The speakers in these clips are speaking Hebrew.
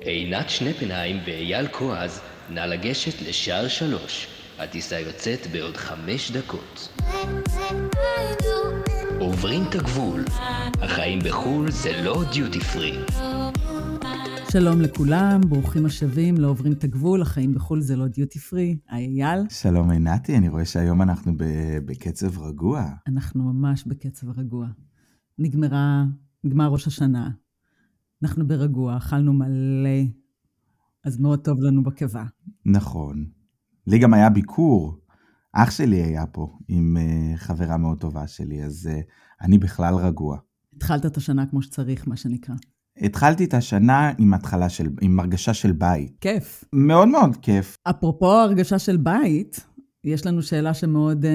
עינת שנפנהיים ואייל כועז, נא לגשת לשער שלוש. הטיסה יוצאת בעוד חמש דקות. עוברים את הגבול. החיים בחו"ל זה לא דיוטי פרי. שלום לכולם, ברוכים השבים, לא עוברים את הגבול, החיים בחו"ל זה לא דיוטי פרי. היי אייל. שלום עינתי, אני רואה שהיום אנחנו ב- בקצב רגוע. אנחנו ממש בקצב רגוע. נגמרה, נגמר ראש השנה. אנחנו ברגוע, אכלנו מלא, אז מאוד טוב לנו בקיבה. נכון. לי גם היה ביקור. אח שלי היה פה עם uh, חברה מאוד טובה שלי, אז uh, אני בכלל רגוע. התחלת את השנה כמו שצריך, מה שנקרא. התחלתי את השנה עם התחלה של, עם הרגשה של בית. כיף. מאוד מאוד כיף. אפרופו הרגשה של בית, יש לנו שאלה שמאוד אה,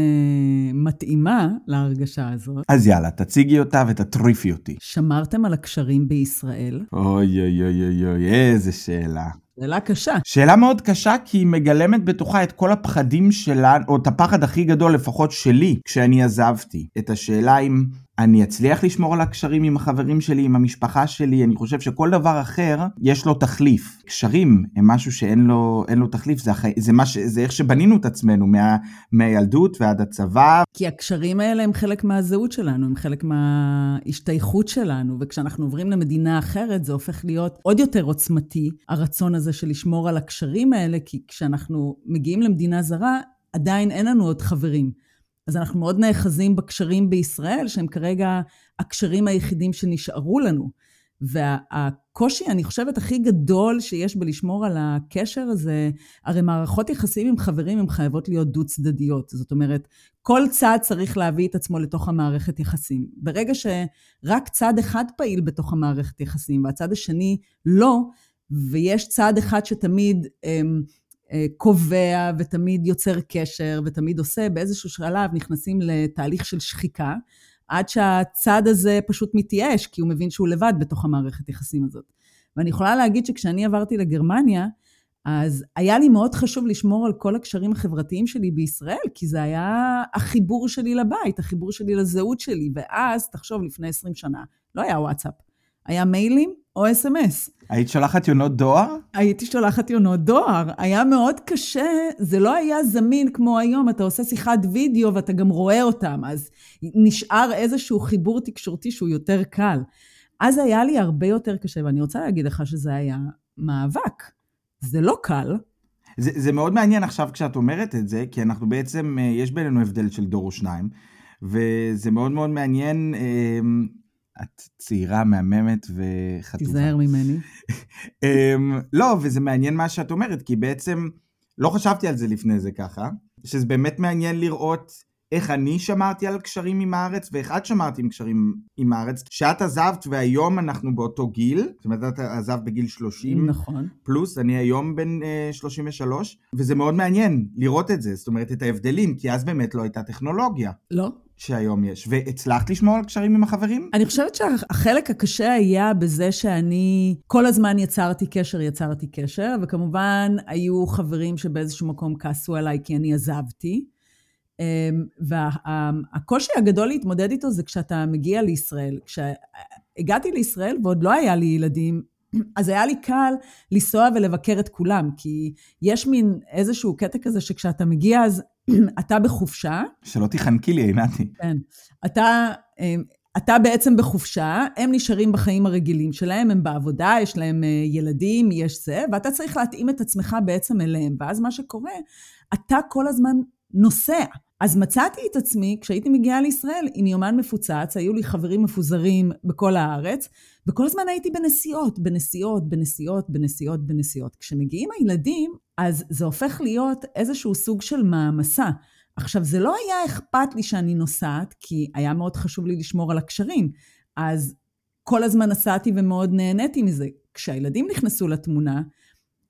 מתאימה להרגשה הזאת. אז יאללה, תציגי אותה ותטריפי אותי. שמרתם על הקשרים בישראל? אוי אוי אוי אוי אוי, איזה שאלה. שאלה קשה. שאלה מאוד קשה כי היא מגלמת בתוכה את כל הפחדים שלה, או את הפחד הכי גדול לפחות שלי, כשאני עזבתי. את השאלה אם אני אצליח לשמור על הקשרים עם החברים שלי, עם המשפחה שלי, אני חושב שכל דבר אחר יש לו תחליף. קשרים הם משהו שאין לו, לו תחליף, זה, החי... זה, מה ש... זה איך שבנינו את עצמנו מה... מהילדות ועד הצבא. כי הקשרים האלה הם חלק מהזהות שלנו, הם חלק מההשתייכות שלנו, וכשאנחנו עוברים למדינה אחרת זה הופך להיות עוד יותר עוצמתי, הרצון הזה של לשמור על הקשרים האלה, כי כשאנחנו מגיעים למדינה זרה, עדיין אין לנו עוד חברים. אז אנחנו מאוד נאחזים בקשרים בישראל, שהם כרגע הקשרים היחידים שנשארו לנו. והקושי, אני חושבת, הכי גדול שיש בלשמור על הקשר הזה, הרי מערכות יחסים עם חברים הן חייבות להיות דו-צדדיות. זאת אומרת, כל צד צריך להביא את עצמו לתוך המערכת יחסים. ברגע שרק צד אחד פעיל בתוך המערכת יחסים והצד השני לא, ויש צד אחד שתמיד... אמ, קובע ותמיד יוצר קשר ותמיד עושה, באיזשהו שלב נכנסים לתהליך של שחיקה, עד שהצד הזה פשוט מתייאש, כי הוא מבין שהוא לבד בתוך המערכת יחסים הזאת. ואני יכולה להגיד שכשאני עברתי לגרמניה, אז היה לי מאוד חשוב לשמור על כל הקשרים החברתיים שלי בישראל, כי זה היה החיבור שלי לבית, החיבור שלי לזהות שלי. ואז, תחשוב, לפני 20 שנה, לא היה וואטסאפ, היה מיילים או אס.אם.אס. היית שולחת יונות דואר? הייתי שולחת יונות דואר. היה מאוד קשה, זה לא היה זמין כמו היום, אתה עושה שיחת וידאו ואתה גם רואה אותם, אז נשאר איזשהו חיבור תקשורתי שהוא יותר קל. אז היה לי הרבה יותר קשה, ואני רוצה להגיד לך שזה היה מאבק. זה לא קל. זה, זה מאוד מעניין עכשיו כשאת אומרת את זה, כי אנחנו בעצם, אה, יש בינינו הבדל של דור או שניים, וזה מאוד מאוד מעניין. את צעירה, מהממת וחטובה. תיזהר ממני. אמ, לא, וזה מעניין מה שאת אומרת, כי בעצם לא חשבתי על זה לפני זה ככה, שזה באמת מעניין לראות איך אני שמרתי על קשרים עם הארץ, ואיך את שמרתי עם קשרים עם הארץ. שאת עזבת והיום אנחנו באותו גיל, זאת אומרת, את עזבת בגיל 30. נכון. פלוס, אני היום בן uh, 33, וזה מאוד מעניין לראות את זה, זאת אומרת, את ההבדלים, כי אז באמת לא הייתה טכנולוגיה. לא. שהיום יש. והצלחת לשמור על קשרים עם החברים? אני חושבת שהחלק הקשה היה בזה שאני כל הזמן יצרתי קשר, יצרתי קשר, וכמובן היו חברים שבאיזשהו מקום כעסו עליי כי אני עזבתי. אמ, והקושי הגדול להתמודד איתו זה כשאתה מגיע לישראל. כשהגעתי לישראל ועוד לא היה לי ילדים, אז היה לי קל לנסוע ולבקר את כולם, כי יש מין איזשהו קטע כזה שכשאתה מגיע אז אתה בחופשה. שלא תיחנקי לי, עינתי. כן. אתה, אמ, אתה בעצם בחופשה, הם נשארים בחיים הרגילים שלהם, הם בעבודה, יש להם אה, ילדים, יש זה, ואתה צריך להתאים את עצמך בעצם אליהם. ואז מה שקורה, אתה כל הזמן נוסע. אז מצאתי את עצמי, כשהייתי מגיעה לישראל, עם יומן מפוצץ, היו לי חברים מפוזרים בכל הארץ, וכל הזמן הייתי בנסיעות, בנסיעות, בנסיעות, בנסיעות, בנסיעות. כשמגיעים הילדים, אז זה הופך להיות איזשהו סוג של מעמסה. עכשיו, זה לא היה אכפת לי שאני נוסעת, כי היה מאוד חשוב לי לשמור על הקשרים. אז כל הזמן נסעתי ומאוד נהניתי מזה. כשהילדים נכנסו לתמונה,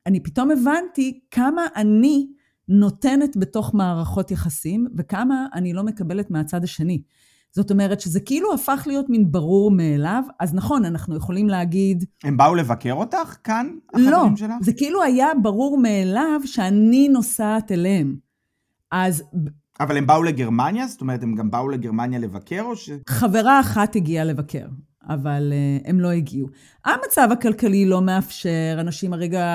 אני פתאום הבנתי כמה אני נותנת בתוך מערכות יחסים, וכמה אני לא מקבלת מהצד השני. זאת אומרת שזה כאילו הפך להיות מין ברור מאליו, אז נכון, אנחנו יכולים להגיד... הם באו לבקר אותך כאן, החברים לא, שלך? לא, זה כאילו היה ברור מאליו שאני נוסעת אליהם. אז... אבל הם באו לגרמניה? זאת אומרת, הם גם באו לגרמניה לבקר או ש... חברה אחת הגיעה לבקר. אבל uh, הם לא הגיעו. המצב הכלכלי לא מאפשר, אנשים הרגע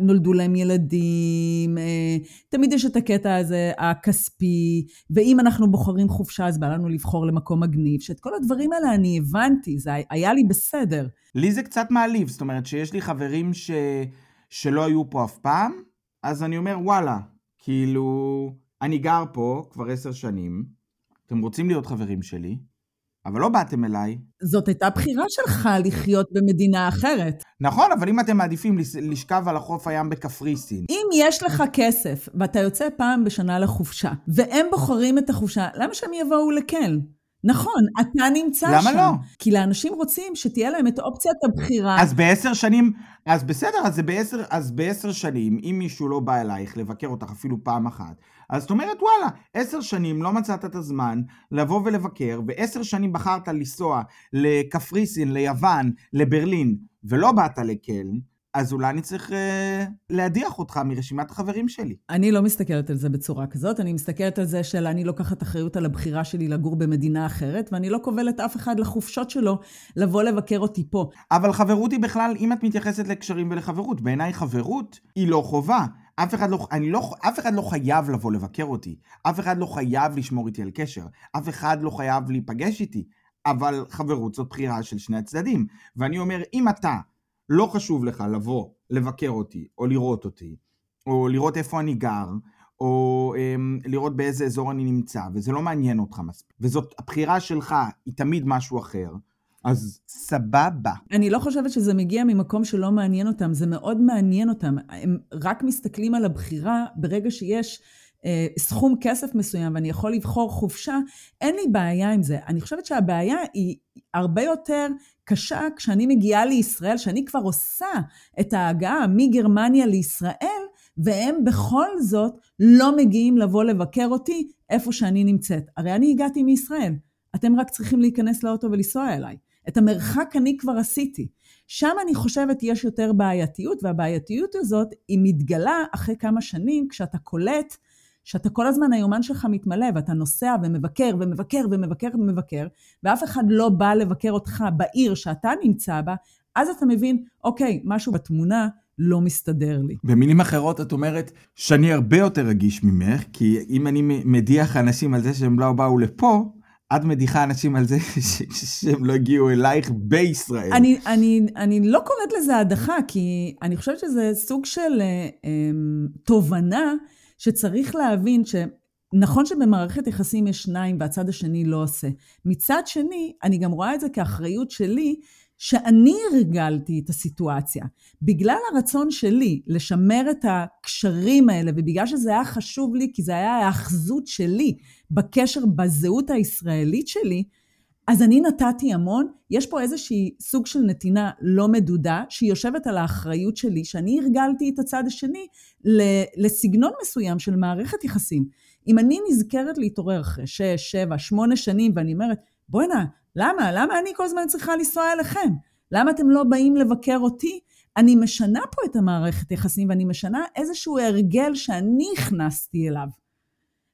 נולדו להם ילדים, uh, תמיד יש את הקטע הזה הכספי, ואם אנחנו בוחרים חופשה, אז בא לנו לבחור למקום מגניב, שאת כל הדברים האלה אני הבנתי, זה היה לי בסדר. לי זה קצת מעליב, זאת אומרת שיש לי חברים ש... שלא היו פה אף פעם, אז אני אומר, וואלה, כאילו, אני גר פה כבר עשר שנים, אתם רוצים להיות חברים שלי, אבל לא באתם אליי. זאת הייתה בחירה שלך לחיות במדינה אחרת. נכון, אבל אם אתם מעדיפים לשכב על החוף הים בקפריסין. אם יש לך כסף ואתה יוצא פעם בשנה לחופשה, והם בוחרים את החופשה, למה שהם יבואו לקל? נכון, אתה נמצא למה שם. למה לא? כי לאנשים רוצים שתהיה להם את אופציית הבחירה. אז בעשר שנים, אז בסדר, אז זה בעשר, אז בעשר שנים, אם מישהו לא בא אלייך לבקר אותך אפילו פעם אחת, אז את אומרת, וואלה, עשר שנים לא מצאת את הזמן לבוא ולבקר, ועשר שנים בחרת לנסוע לקפריסין, ליוון, לברלין, ולא באת לקלן, אז אולי אני צריך אה, להדיח אותך מרשימת החברים שלי. אני לא מסתכלת על זה בצורה כזאת, אני מסתכלת על זה של אני לוקחת אחריות על הבחירה שלי לגור במדינה אחרת, ואני לא כובלת אף אחד לחופשות שלו לבוא לבקר אותי פה. אבל חברות היא בכלל, אם את מתייחסת לקשרים ולחברות, בעיניי חברות היא לא חובה. אף אחד לא, אני לא, אף אחד לא חייב לבוא לבקר אותי. אף אחד לא חייב לשמור איתי על קשר. אף אחד לא חייב להיפגש איתי. אבל חברות זאת בחירה של שני הצדדים. ואני אומר, אם אתה לא חשוב לך לבוא, לבקר אותי, או לראות אותי, או לראות איפה אני גר, או אמ, לראות באיזה אזור אני נמצא, וזה לא מעניין אותך מספיק, וזאת הבחירה שלך, היא תמיד משהו אחר, אז סבבה. אני לא חושבת שזה מגיע ממקום שלא מעניין אותם, זה מאוד מעניין אותם. הם רק מסתכלים על הבחירה ברגע שיש אה, סכום כסף מסוים ואני יכול לבחור חופשה, אין לי בעיה עם זה. אני חושבת שהבעיה היא הרבה יותר קשה כשאני מגיעה לישראל, שאני כבר עושה את ההגעה מגרמניה לישראל, והם בכל זאת לא מגיעים לבוא לבקר אותי איפה שאני נמצאת. הרי אני הגעתי מישראל, אתם רק צריכים להיכנס לאוטו ולנסוע אליי. את המרחק אני כבר עשיתי. שם אני חושבת יש יותר בעייתיות, והבעייתיות הזאת היא מתגלה אחרי כמה שנים כשאתה קולט שאתה כל הזמן היומן שלך מתמלא ואתה נוסע ומבקר ומבקר ומבקר ומבקר, ואף אחד לא בא לבקר אותך בעיר שאתה נמצא בה, אז אתה מבין, אוקיי, משהו בתמונה לא מסתדר לי. במילים אחרות את אומרת שאני הרבה יותר רגיש ממך, כי אם אני מדיח אנשים על זה שהם לא באו לפה, את מדיחה אנשים על זה שהם לא הגיעו אלייך בישראל. אני, אני, אני לא קוראת לזה הדחה, כי אני חושבת שזה סוג של אה, אה, תובנה שצריך להבין שנכון שבמערכת יחסים יש שניים והצד השני לא עושה. מצד שני, אני גם רואה את זה כאחריות שלי, שאני הרגלתי את הסיטואציה. בגלל הרצון שלי לשמר את הקשרים האלה, ובגלל שזה היה חשוב לי, כי זה היה ההאחזות שלי בקשר, בזהות הישראלית שלי, אז אני נתתי המון, יש פה איזושהי סוג של נתינה לא מדודה, שהיא יושבת על האחריות שלי, שאני הרגלתי את הצד השני לסגנון מסוים של מערכת יחסים. אם אני נזכרת להתעורר אחרי שש, שבע, שמונה שנים, ואני אומרת, בוא'נה, למה? למה אני כל הזמן צריכה לנסוע אליכם? למה אתם לא באים לבקר אותי? אני משנה פה את המערכת יחסים, ואני משנה איזשהו הרגל שאני הכנסתי אליו.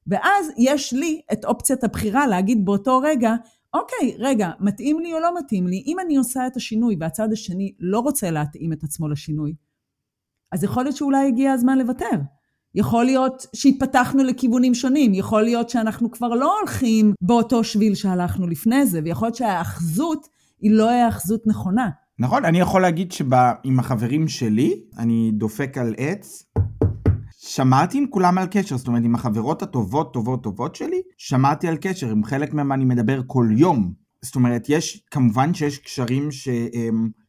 ואז יש לי את אופציית הבחירה להגיד באותו רגע, אוקיי, רגע, מתאים לי או לא מתאים לי? אם אני עושה את השינוי והצד השני לא רוצה להתאים את עצמו לשינוי, אז יכול להיות שאולי הגיע הזמן לוותר. יכול להיות שהתפתחנו לכיוונים שונים, יכול להיות שאנחנו כבר לא הולכים באותו שביל שהלכנו לפני זה, ויכול להיות שההאחזות היא לא ההאחזות נכונה. נכון, אני יכול להגיד שעם החברים שלי, אני דופק על עץ, שמעתי עם כולם על קשר, זאת אומרת עם החברות הטובות טובות טובות שלי, שמעתי על קשר, עם חלק מהם אני מדבר כל יום. זאת אומרת, יש, כמובן שיש קשרים ש,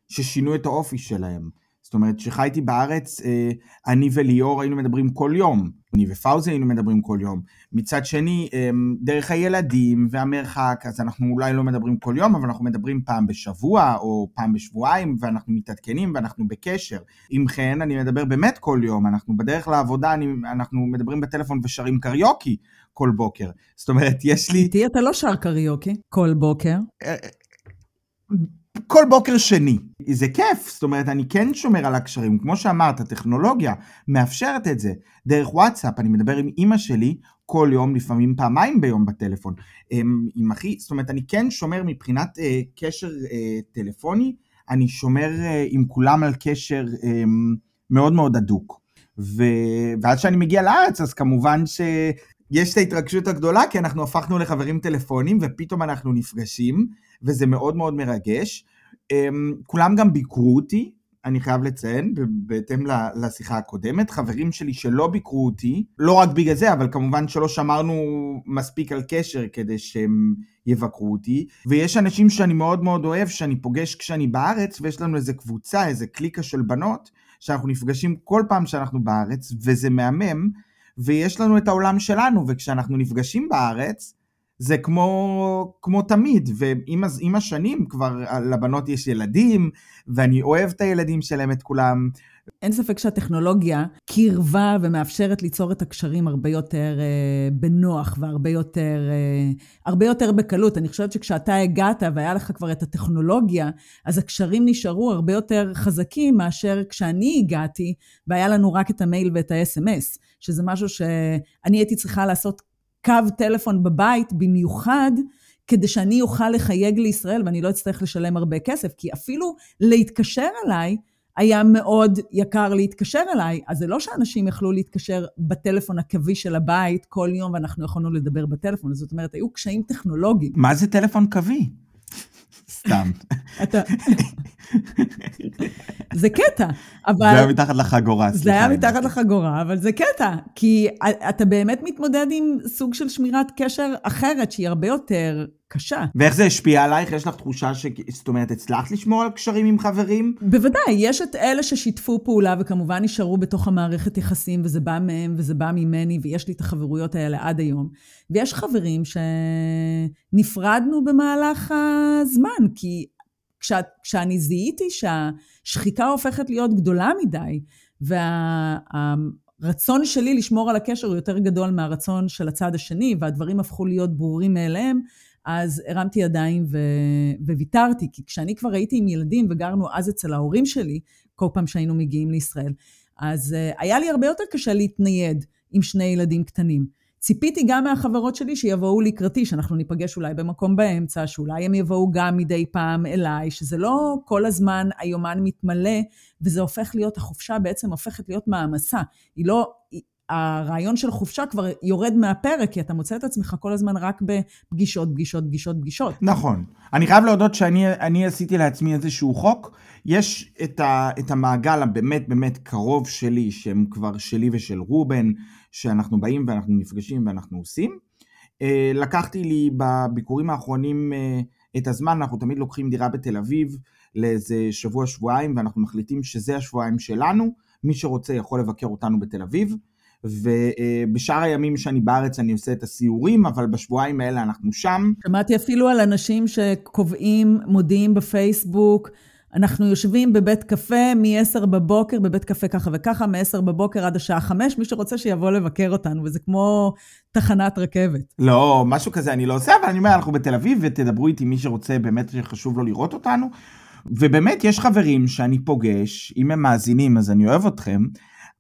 ששינו את האופי שלהם. זאת אומרת, כשחייתי בארץ, אה, אני וליאור היינו מדברים כל יום. אני ופאוזי היינו מדברים כל יום. מצד שני, אה, דרך הילדים והמרחק, אז אנחנו אולי לא מדברים כל יום, אבל אנחנו מדברים פעם בשבוע או פעם בשבועיים, ואנחנו מתעדכנים ואנחנו בקשר. עם חן, אני מדבר באמת כל יום. אנחנו בדרך לעבודה, אני, אנחנו מדברים בטלפון ושרים קריוקי כל בוקר. זאת אומרת, יש לי... איתי אתה לא שר קריוקי כל בוקר. כל בוקר שני. זה כיף, זאת אומרת, אני כן שומר על הקשרים. כמו שאמרת, הטכנולוגיה מאפשרת את זה. דרך וואטסאפ, אני מדבר עם אימא שלי כל יום, לפעמים פעמיים ביום בטלפון. עם אחי, זאת אומרת, אני כן שומר מבחינת אה, קשר אה, טלפוני, אני שומר אה, עם כולם על קשר אה, מאוד מאוד הדוק. ו... ועד שאני מגיע לארץ, אז כמובן שיש את ההתרגשות הגדולה, כי אנחנו הפכנו לחברים טלפונים, ופתאום אנחנו נפגשים, וזה מאוד מאוד מרגש. אה, כולם גם ביקרו אותי, אני חייב לציין, בהתאם לשיחה הקודמת, חברים שלי שלא ביקרו אותי, לא רק בגלל זה, אבל כמובן שלא שמרנו מספיק על קשר כדי שהם יבקרו אותי, ויש אנשים שאני מאוד מאוד אוהב, שאני פוגש כשאני בארץ, ויש לנו איזה קבוצה, איזה קליקה של בנות, שאנחנו נפגשים כל פעם שאנחנו בארץ, וזה מהמם, ויש לנו את העולם שלנו, וכשאנחנו נפגשים בארץ, זה כמו, כמו תמיד, ועם השנים כבר לבנות יש ילדים, ואני אוהב את הילדים שלהם, את כולם. אין ספק שהטכנולוגיה קירבה ומאפשרת ליצור את הקשרים הרבה יותר אה, בנוח והרבה יותר, אה, הרבה יותר בקלות. אני חושבת שכשאתה הגעת והיה לך כבר את הטכנולוגיה, אז הקשרים נשארו הרבה יותר חזקים מאשר כשאני הגעתי והיה לנו רק את המייל ואת ה-SMS, שזה משהו שאני הייתי צריכה לעשות קו טלפון בבית במיוחד, כדי שאני אוכל לחייג לישראל ואני לא אצטרך לשלם הרבה כסף, כי אפילו להתקשר אליי, היה מאוד יקר להתקשר אליי, אז זה לא שאנשים יכלו להתקשר בטלפון הקווי של הבית כל יום ואנחנו יכולנו לדבר בטלפון, זאת אומרת, היו קשיים טכנולוגיים. מה זה טלפון קווי? סתם. אתה... זה קטע, אבל... זה היה מתחת לחגורה, סליחה. זה היה מתחת לחגורה, אבל זה קטע, כי אתה באמת מתמודד עם סוג של שמירת קשר אחרת, שהיא הרבה יותר קשה. ואיך זה השפיע עלייך? יש לך תחושה ש... זאת אומרת, הצלחת לשמור על קשרים עם חברים? בוודאי, יש את אלה ששיתפו פעולה וכמובן נשארו בתוך המערכת יחסים, וזה בא מהם וזה בא ממני, ויש לי את החברויות האלה עד היום. ויש חברים שנפרדנו במהלך הזמן, כי כש... כשאני זיהיתי שהשחיקה הופכת להיות גדולה מדי, וה... הרצון שלי לשמור על הקשר הוא יותר גדול מהרצון של הצד השני, והדברים הפכו להיות ברורים מאליהם, אז הרמתי ידיים ו... וויתרתי, כי כשאני כבר הייתי עם ילדים וגרנו אז אצל ההורים שלי, כל פעם שהיינו מגיעים לישראל, אז uh, היה לי הרבה יותר קשה להתנייד עם שני ילדים קטנים. ציפיתי גם מהחברות שלי שיבואו לקראתי, שאנחנו ניפגש אולי במקום באמצע, שאולי הם יבואו גם מדי פעם אליי, שזה לא כל הזמן היומן מתמלא, וזה הופך להיות, החופשה בעצם הופכת להיות מעמסה. היא לא, הרעיון של חופשה כבר יורד מהפרק, כי אתה מוצא את עצמך כל הזמן רק בפגישות, פגישות, פגישות, פגישות. נכון. אני חייב להודות שאני עשיתי לעצמי איזשהו חוק. יש את, ה, את המעגל הבאמת באמת קרוב שלי, שהם כבר שלי ושל רובן, שאנחנו באים ואנחנו נפגשים ואנחנו עושים. אה, לקחתי לי בביקורים האחרונים אה, את הזמן, אנחנו תמיד לוקחים דירה בתל אביב לאיזה שבוע-שבועיים, ואנחנו מחליטים שזה השבועיים שלנו. מי שרוצה יכול לבקר אותנו בתל אביב. ובשאר הימים שאני בארץ אני עושה את הסיורים, אבל בשבועיים האלה אנחנו שם. שמעתי אפילו על אנשים שקובעים, מודיעים בפייסבוק, אנחנו יושבים בבית קפה מ-10 בבוקר, בבית קפה ככה וככה, מ-10 בבוקר עד השעה 5, מי שרוצה שיבוא לבקר אותנו, וזה כמו תחנת רכבת. לא, משהו כזה אני לא עושה, אבל אני אומר, אנחנו בתל אביב, ותדברו איתי מי שרוצה, באמת שחשוב לו לראות אותנו. ובאמת, יש חברים שאני פוגש, אם הם מאזינים אז אני אוהב אתכם,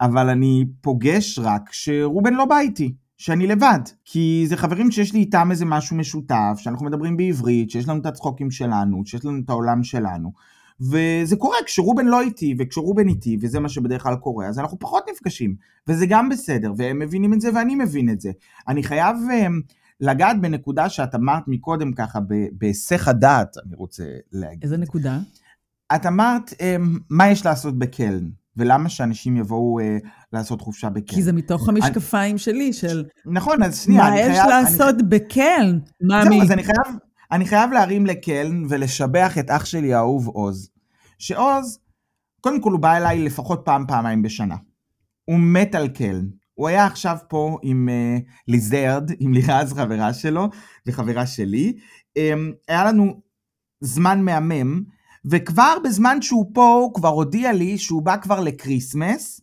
אבל אני פוגש רק שרובן לא בא איתי, שאני לבד. כי זה חברים שיש לי איתם איזה משהו משותף, שאנחנו מדברים בעברית, שיש לנו את הצחוקים שלנו, שיש לנו את העולם שלנו. וזה קורה כשרובן לא איתי, וכשרובן איתי, וזה מה שבדרך כלל קורה, אז אנחנו פחות נפגשים. וזה גם בסדר, והם מבינים את זה ואני מבין את זה. אני חייב um, לגעת בנקודה שאת אמרת מקודם ככה, בהיסח הדעת, אני רוצה להגיד. איזה נקודה? את אמרת, um, מה יש לעשות בקלן? ולמה שאנשים יבואו אה, לעשות חופשה בקלן? כי זה מתוך המשקפיים אני... שלי, של... נכון, אז שנייה, מה יש חייב, לעשות אני... בקלן? מה מי? אז אני חייב, אני חייב להרים לקלן ולשבח את אח שלי האהוב עוז. שעוז, קודם כל הוא בא אליי לפחות פעם, פעמיים בשנה. הוא מת על קלן. הוא היה עכשיו פה עם uh, ליזרד, עם לירז חברה שלו, וחברה שלי. Um, היה לנו זמן מהמם, וכבר בזמן שהוא פה, הוא כבר הודיע לי שהוא בא כבר ל Christmas,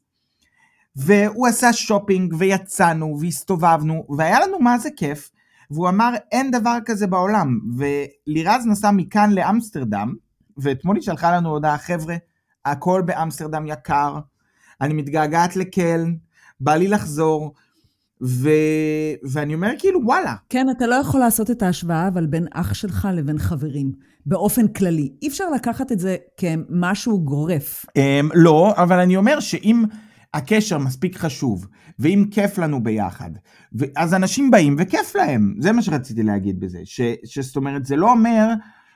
והוא עשה שופינג, ויצאנו, והסתובבנו, והיה לנו מה זה כיף, והוא אמר, אין דבר כזה בעולם. ולירז נסע מכאן לאמסטרדם, ואתמול היא שלחה לנו הודעה, חבר'ה, הכל באמסטרדם יקר, אני מתגעגעת לקלן, בא לי לחזור, ו... ואני אומר כאילו, וואלה. כן, אתה לא יכול לעשות את ההשוואה, אבל בין אח שלך לבין חברים, באופן כללי. אי אפשר לקחת את זה כמשהו גורף. Um, לא, אבל אני אומר שאם הקשר מספיק חשוב, ואם כיף לנו ביחד, אז אנשים באים וכיף להם. זה מה שרציתי להגיד בזה. ש... שזאת אומרת, זה לא אומר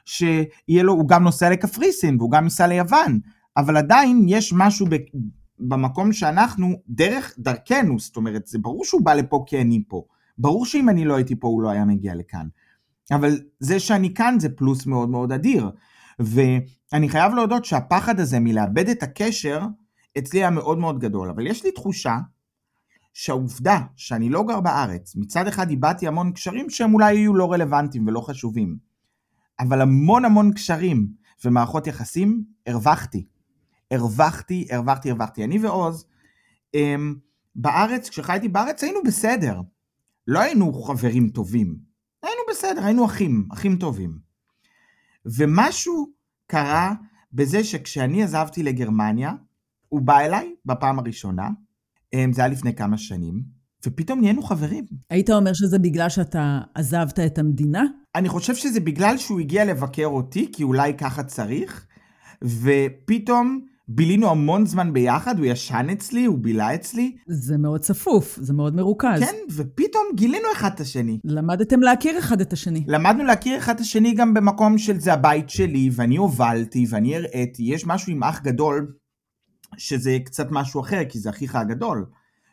שיהיה לו, הוא גם נוסע לקפריסין, והוא גם ייסע ליוון, אבל עדיין יש משהו ב... במקום שאנחנו, דרך דרכנו, זאת אומרת, זה ברור שהוא בא לפה כי אני פה. ברור שאם אני לא הייתי פה, הוא לא היה מגיע לכאן. אבל זה שאני כאן זה פלוס מאוד מאוד אדיר. ואני חייב להודות שהפחד הזה מלאבד את הקשר, אצלי היה מאוד מאוד גדול. אבל יש לי תחושה שהעובדה שאני לא גר בארץ, מצד אחד איבדתי המון קשרים שהם אולי יהיו לא רלוונטיים ולא חשובים, אבל המון המון קשרים ומערכות יחסים הרווחתי. הרווחתי, הרווחתי, הרווחתי. אני ועוז, הם, בארץ, כשחייתי בארץ היינו בסדר. לא היינו חברים טובים. היינו בסדר, היינו אחים, אחים טובים. ומשהו קרה בזה שכשאני עזבתי לגרמניה, הוא בא אליי בפעם הראשונה, זה היה לפני כמה שנים, ופתאום נהיינו חברים. היית אומר שזה בגלל שאתה עזבת את המדינה? אני חושב שזה בגלל שהוא הגיע לבקר אותי, כי אולי ככה צריך, ופתאום בילינו המון זמן ביחד, הוא ישן אצלי, הוא בילה אצלי. זה מאוד צפוף, זה מאוד מרוכז. כן, ופתאום גילינו אחד את השני. למדתם להכיר אחד את השני. למדנו להכיר אחד את השני גם במקום של זה הבית שלי, ואני הובלתי, ואני הראיתי. יש משהו עם אח גדול, שזה קצת משהו אחר, כי זה אחיך הגדול.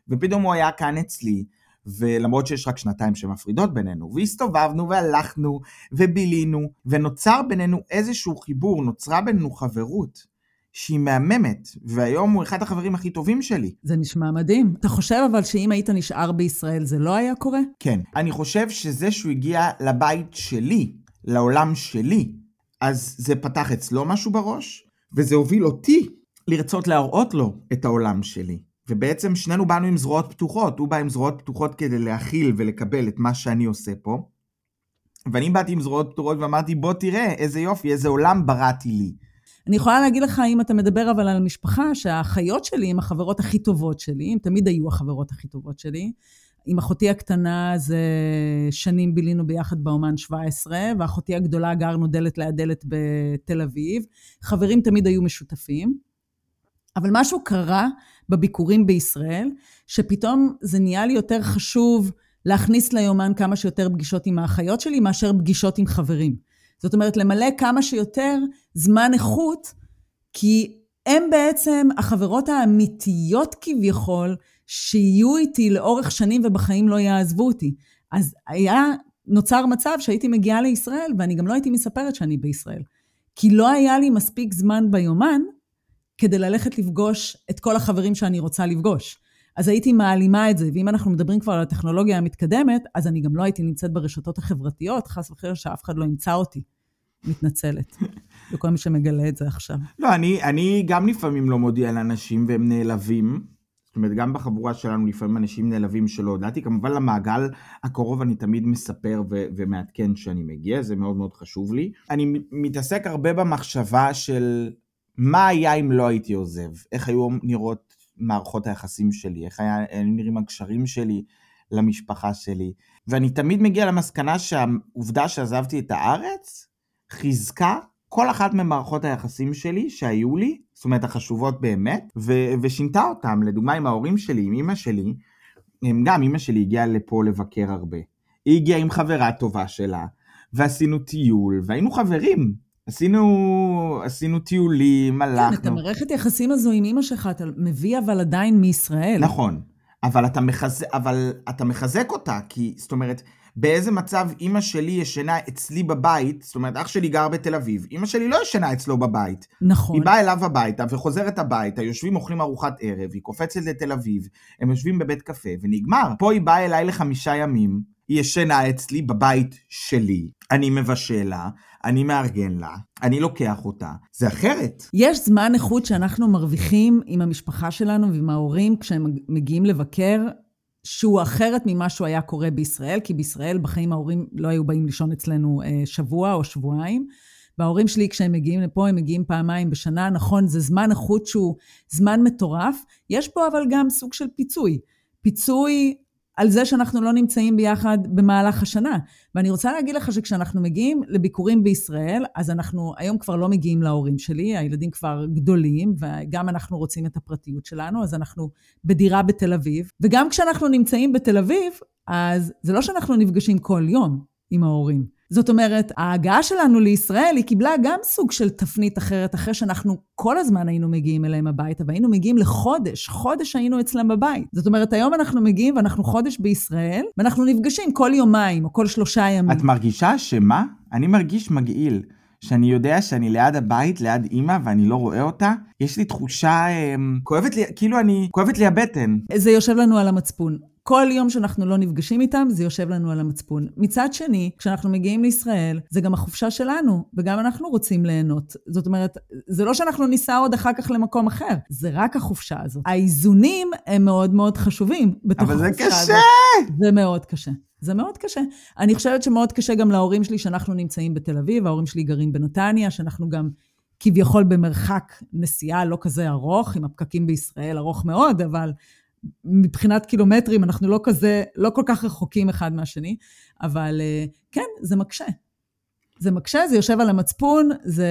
ופתאום הוא היה כאן אצלי, ולמרות שיש רק שנתיים שמפרידות בינינו, והסתובבנו והלכנו ובילינו, ונוצר בינינו איזשהו חיבור, נוצרה בינינו חברות. שהיא מהממת, והיום הוא אחד החברים הכי טובים שלי. זה נשמע מדהים. אתה חושב אבל שאם היית נשאר בישראל זה לא היה קורה? כן. אני חושב שזה שהוא הגיע לבית שלי, לעולם שלי, אז זה פתח אצלו משהו בראש, וזה הוביל אותי לרצות להראות לו את העולם שלי. ובעצם שנינו באנו עם זרועות פתוחות, הוא בא עם זרועות פתוחות כדי להכיל ולקבל את מה שאני עושה פה. ואני באתי עם זרועות פתוחות ואמרתי, בוא תראה איזה יופי, איזה עולם בראתי לי. אני יכולה להגיד לך, אם אתה מדבר אבל על המשפחה, שהאחיות שלי הן החברות הכי טובות שלי, הן תמיד היו החברות הכי טובות שלי. עם אחותי הקטנה זה שנים בילינו ביחד באומן 17, ואחותי הגדולה גרנו דלת ליד דלת בתל אביב. חברים תמיד היו משותפים. אבל משהו קרה בביקורים בישראל, שפתאום זה נהיה לי יותר חשוב להכניס ליומן כמה שיותר פגישות עם האחיות שלי, מאשר פגישות עם חברים. זאת אומרת, למלא כמה שיותר זמן איכות, כי הן בעצם החברות האמיתיות כביכול, שיהיו איתי לאורך שנים ובחיים לא יעזבו אותי. אז היה, נוצר מצב שהייתי מגיעה לישראל, ואני גם לא הייתי מספרת שאני בישראל. כי לא היה לי מספיק זמן ביומן כדי ללכת לפגוש את כל החברים שאני רוצה לפגוש. אז הייתי מעלימה את זה, ואם אנחנו מדברים כבר על הטכנולוגיה המתקדמת, אז אני גם לא הייתי נמצאת ברשתות החברתיות, חס וחלילה שאף אחד לא ימצא אותי. מתנצלת. לכל מי שמגלה את זה עכשיו. לא, אני, אני גם לפעמים לא מודיע לאנשים והם נעלבים. זאת אומרת, גם בחבורה שלנו לפעמים אנשים נעלבים שלא הודעתי. כמובן למעגל הקרוב אני תמיד מספר ו- ומעדכן שאני מגיע, זה מאוד מאוד חשוב לי. אני מתעסק הרבה במחשבה של מה היה אם לא הייתי עוזב, איך היו נראות מערכות היחסים שלי, איך היה, נראים הקשרים שלי למשפחה שלי. ואני תמיד מגיע למסקנה שהעובדה שעזבתי את הארץ, חיזקה כל אחת ממערכות היחסים שלי שהיו לי, זאת אומרת החשובות באמת, ו- ושינתה אותם. לדוגמה עם ההורים שלי, עם אימא שלי, גם אימא שלי הגיעה לפה לבקר הרבה. היא הגיעה עם חברה טובה שלה, ועשינו טיול, והיינו חברים. עשינו, עשינו טיולים, הלכנו. כן, את המערכת יחסים הזו עם אימא שלך, אתה מביא אבל עדיין מישראל. נכון, אבל אתה, מחזק, אבל אתה מחזק אותה, כי, זאת אומרת, באיזה מצב אימא שלי ישנה אצלי בבית, זאת אומרת, אח שלי גר בתל אביב, אימא שלי לא ישנה אצלו בבית. נכון. היא באה אליו הביתה וחוזרת הביתה, יושבים אוכלים ארוחת ערב, היא קופצת לתל אביב, הם יושבים בבית קפה, ונגמר. פה היא באה אליי לחמישה ימים, היא ישנה אצלי בבית שלי, אני מבשל לה, אני מארגן לה, אני לוקח אותה, זה אחרת. יש זמן איכות שאנחנו מרוויחים עם המשפחה שלנו ועם ההורים כשהם מגיעים לבקר, שהוא אחרת ממה שהוא היה קורה בישראל, כי בישראל בחיים ההורים לא היו באים לישון אצלנו אה, שבוע או שבועיים. וההורים שלי, כשהם מגיעים לפה, הם מגיעים פעמיים בשנה. נכון, זה זמן איכות שהוא זמן מטורף. יש פה אבל גם סוג של פיצוי. פיצוי על זה שאנחנו לא נמצאים ביחד במהלך השנה. ואני רוצה להגיד לך שכשאנחנו מגיעים לביקורים בישראל, אז אנחנו היום כבר לא מגיעים להורים שלי, הילדים כבר גדולים, וגם אנחנו רוצים את הפרטיות שלנו, אז אנחנו בדירה בתל אביב. וגם כשאנחנו נמצאים בתל אביב, אז זה לא שאנחנו נפגשים כל יום עם ההורים. זאת אומרת, ההגעה שלנו לישראל, היא קיבלה גם סוג של תפנית אחרת, אחרי שאנחנו כל הזמן היינו מגיעים אליהם הביתה, והיינו מגיעים לחודש, חודש היינו אצלם בבית. זאת אומרת, היום אנחנו מגיעים ואנחנו חודש בישראל, ואנחנו נפגשים כל יומיים או כל שלושה ימים. את מרגישה שמה? אני מרגיש מגעיל. שאני יודע שאני ליד הבית, ליד אימא, ואני לא רואה אותה, יש לי תחושה, אה, כואבת לי, כאילו אני, כואבת לי הבטן. זה יושב לנו על המצפון. כל יום שאנחנו לא נפגשים איתם, זה יושב לנו על המצפון. מצד שני, כשאנחנו מגיעים לישראל, זה גם החופשה שלנו, וגם אנחנו רוצים ליהנות. זאת אומרת, זה לא שאנחנו ניסע עוד אחר כך למקום אחר, זה רק החופשה הזאת. האיזונים הם מאוד מאוד חשובים בתוך החופשה הזאת. אבל זה קשה! זה מאוד קשה. זה מאוד קשה. אני חושבת שמאוד קשה גם להורים שלי שאנחנו נמצאים בתל אביב, ההורים שלי גרים בנתניה, שאנחנו גם כביכול במרחק נסיעה לא כזה ארוך, עם הפקקים בישראל ארוך מאוד, אבל מבחינת קילומטרים אנחנו לא כזה, לא כל כך רחוקים אחד מהשני, אבל אה, כן, זה מקשה. זה מקשה, זה יושב על המצפון, זה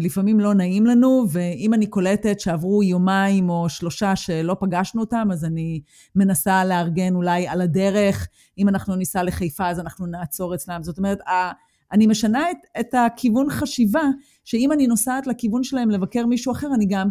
לפעמים לא נעים לנו, ואם אני קולטת שעברו יומיים או שלושה שלא פגשנו אותם, אז אני מנסה לארגן אולי על הדרך, אם אנחנו ניסע לחיפה אז אנחנו נעצור אצלם. זאת אומרת, אני משנה את, את הכיוון חשיבה, שאם אני נוסעת לכיוון שלהם לבקר מישהו אחר, אני גם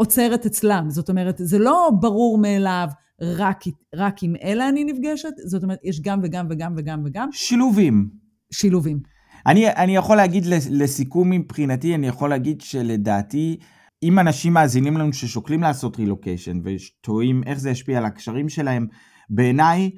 עוצרת אצלם. זאת אומרת, זה לא ברור מאליו, רק, רק עם אלה אני נפגשת, זאת אומרת, יש גם וגם וגם וגם וגם. שילובים. שילובים. אני, אני יכול להגיד לסיכום מבחינתי, אני יכול להגיד שלדעתי, אם אנשים מאזינים לנו ששוקלים לעשות רילוקיישן ותוהים איך זה ישפיע על הקשרים שלהם, בעיניי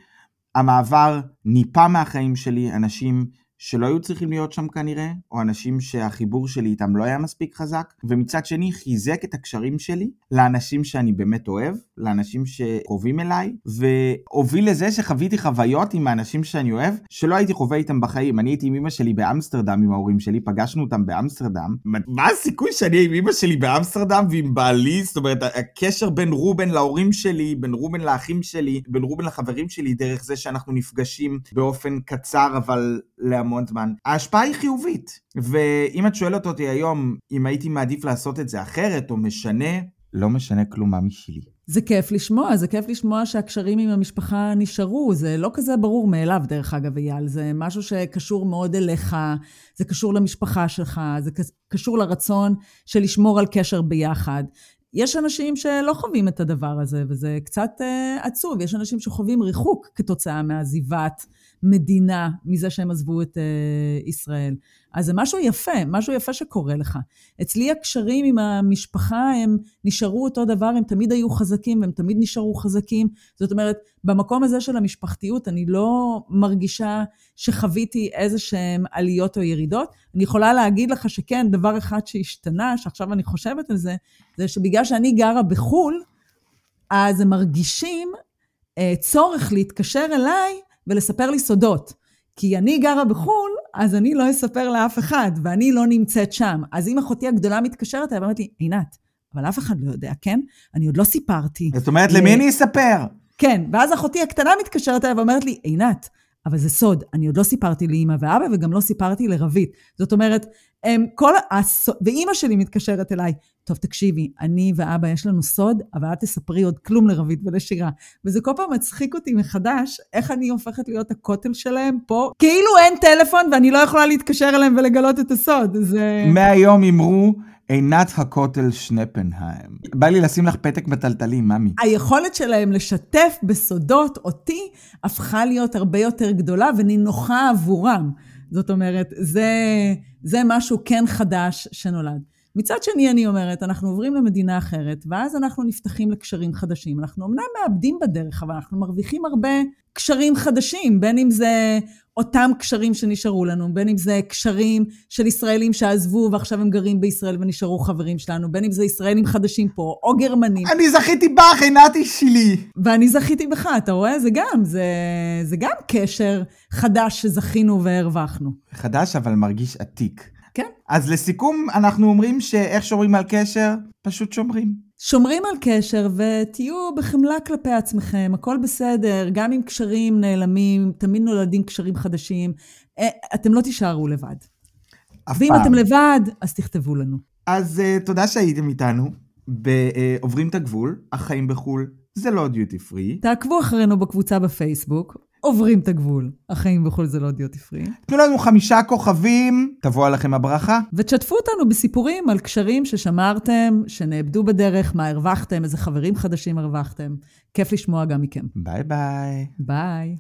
המעבר ניפה מהחיים שלי אנשים שלא היו צריכים להיות שם כנראה, או אנשים שהחיבור שלי איתם לא היה מספיק חזק, ומצד שני חיזק את הקשרים שלי לאנשים שאני באמת אוהב, לאנשים שקרובים אליי, והוביל לזה שחוויתי חוויות עם האנשים שאני אוהב, שלא הייתי חווה איתם בחיים. אני הייתי עם אמא שלי באמסטרדם עם ההורים שלי, פגשנו אותם באמסטרדם. מה הסיכוי שאני אהיה עם אמא שלי באמסטרדם ועם בעלי? זאת אומרת, הקשר בין רובן להורים שלי, בין רובן לאחים שלי, בין רובן לחברים שלי, דרך זה שאנחנו נפגשים באופן קצר אבל להמון זמן. ההשפעה היא חיובית. ואם את שואלת אותי היום אם הייתי מעדיף לעשות את זה אחרת או משנה, לא משנה כלום מה משלי. זה כיף לשמוע, זה כיף לשמוע שהקשרים עם המשפחה נשארו. זה לא כזה ברור מאליו, דרך אגב, אייל. זה משהו שקשור מאוד אליך, זה קשור למשפחה שלך, זה קשור לרצון של לשמור על קשר ביחד. יש אנשים שלא חווים את הדבר הזה, וזה קצת uh, עצוב. יש אנשים שחווים ריחוק כתוצאה מעזיבת מדינה, מזה שהם עזבו את uh, ישראל. אז זה משהו יפה, משהו יפה שקורה לך. אצלי הקשרים עם המשפחה הם נשארו אותו דבר, הם תמיד היו חזקים והם תמיד נשארו חזקים. זאת אומרת, במקום הזה של המשפחתיות אני לא מרגישה שחוויתי איזה שהם עליות או ירידות. אני יכולה להגיד לך שכן, דבר אחד שהשתנה, שעכשיו אני חושבת על זה, זה שבגלל שאני גרה בחו"ל, אז הם מרגישים אה, צורך להתקשר אליי ולספר לי סודות. כי אני גרה בחו"ל, אז אני לא אספר לאף אחד, ואני לא נמצאת שם. אז אם אחותי הגדולה מתקשרת אליי ואומרת לי, עינת, אבל אף אחד לא יודע, כן? אני עוד לא סיפרתי. זאת אומרת, למי אני אספר? כן, ואז אחותי הקטנה מתקשרת אליי ואומרת לי, עינת, אבל זה סוד, אני עוד לא סיפרתי לאימא ואבא וגם לא סיפרתי לרבית. זאת אומרת, הם כל הס... ואימא שלי מתקשרת אליי, טוב, תקשיבי, אני ואבא יש לנו סוד, אבל אל תספרי עוד כלום לרבית ולשירה. וזה כל פעם מצחיק אותי מחדש, איך אני הופכת להיות הכותל שלהם פה, כאילו אין טלפון ואני לא יכולה להתקשר אליהם ולגלות את הסוד. זה... מהיום אמרו... עינת הכותל שנפנהיים. בא לי לשים לך פתק בטלטלים, ממי. היכולת שלהם לשתף בסודות אותי הפכה להיות הרבה יותר גדולה ונינוחה עבורם. זאת אומרת, זה, זה משהו כן חדש שנולד. מצד שני, אני אומרת, אנחנו עוברים למדינה אחרת, ואז אנחנו נפתחים לקשרים חדשים. אנחנו אמנם מאבדים בדרך, אבל אנחנו מרוויחים הרבה קשרים חדשים, בין אם זה אותם קשרים שנשארו לנו, בין אם זה קשרים של ישראלים שעזבו ועכשיו הם גרים בישראל ונשארו חברים שלנו, בין אם זה ישראלים חדשים פה, או גרמנים. אני זכיתי בך, עינתי שלי. ואני זכיתי בך, אתה רואה? זה גם, זה, זה גם קשר חדש שזכינו והרווחנו. חדש אבל מרגיש עתיק. כן. אז לסיכום, אנחנו אומרים שאיך שומרים על קשר? פשוט שומרים. שומרים על קשר ותהיו בחמלה כלפי עצמכם, הכל בסדר, גם אם קשרים נעלמים, תמיד נולדים קשרים חדשים, אה, אתם לא תישארו לבד. אף ואם פעם. אתם לבד, אז תכתבו לנו. אז uh, תודה שהייתם איתנו. בעוברים את הגבול, החיים בחו"ל זה לא דיוטי פרי. תעקבו אחרינו בקבוצה בפייסבוק, עוברים את הגבול, החיים בחו"ל זה לא דיוטי פרי, תנו לנו חמישה כוכבים, תבוא עליכם הברכה. ותשתפו אותנו בסיפורים על קשרים ששמרתם, שנאבדו בדרך, מה הרווחתם, איזה חברים חדשים הרווחתם. כיף לשמוע גם מכם. ביי ביי. ביי.